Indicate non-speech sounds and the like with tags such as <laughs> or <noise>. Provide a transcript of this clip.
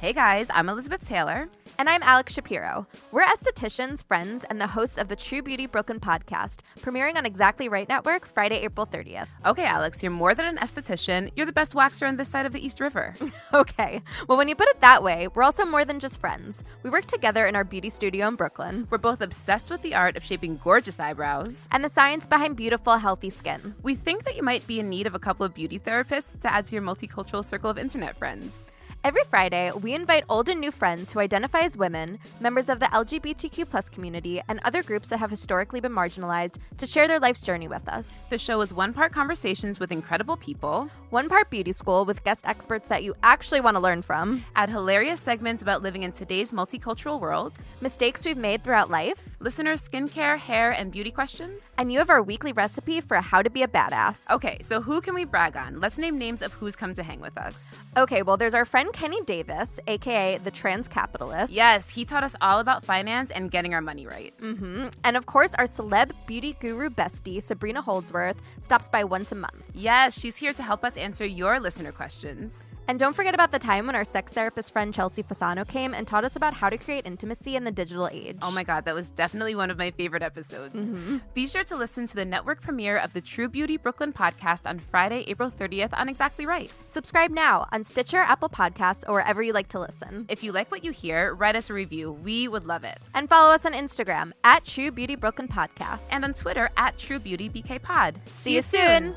Hey guys, I'm Elizabeth Taylor. And I'm Alex Shapiro. We're estheticians, friends, and the hosts of the True Beauty Brooklyn podcast, premiering on Exactly Right Network Friday, April 30th. Okay, Alex, you're more than an esthetician. You're the best waxer on this side of the East River. <laughs> okay. Well, when you put it that way, we're also more than just friends. We work together in our beauty studio in Brooklyn. We're both obsessed with the art of shaping gorgeous eyebrows and the science behind beautiful, healthy skin. We think that you might be in need of a couple of beauty therapists to add to your multicultural circle of internet friends. Every Friday, we invite old and new friends who identify as women, members of the LGBTQ community, and other groups that have historically been marginalized to share their life's journey with us. The show is one part conversations with incredible people, one part beauty school with guest experts that you actually want to learn from, add hilarious segments about living in today's multicultural world, mistakes we've made throughout life, listeners' skincare, hair, and beauty questions, and you have our weekly recipe for how to be a badass. Okay, so who can we brag on? Let's name names of who's come to hang with us. Okay, well, there's our friend Kenny Davis, aka the trans capitalist. Yes, he taught us all about finance and getting our money right. Mm-hmm. And of course, our celeb beauty guru bestie, Sabrina Holdsworth, stops by once a month. Yes, she's here to help us answer your listener questions. And don't forget about the time when our sex therapist friend Chelsea Fasano came and taught us about how to create intimacy in the digital age. Oh my God, that was definitely one of my favorite episodes. Mm-hmm. Be sure to listen to the network premiere of the True Beauty Brooklyn podcast on Friday, April 30th on Exactly Right. Subscribe now on Stitcher, Apple Podcasts, or wherever you like to listen. If you like what you hear, write us a review. We would love it. And follow us on Instagram at True Beauty Brooklyn Podcast and on Twitter at True Beauty BK Pod. See, See you soon. soon.